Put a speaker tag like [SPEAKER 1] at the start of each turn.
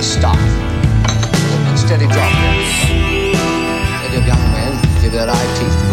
[SPEAKER 1] Stop. steady drop, here. Young men give their eye teeth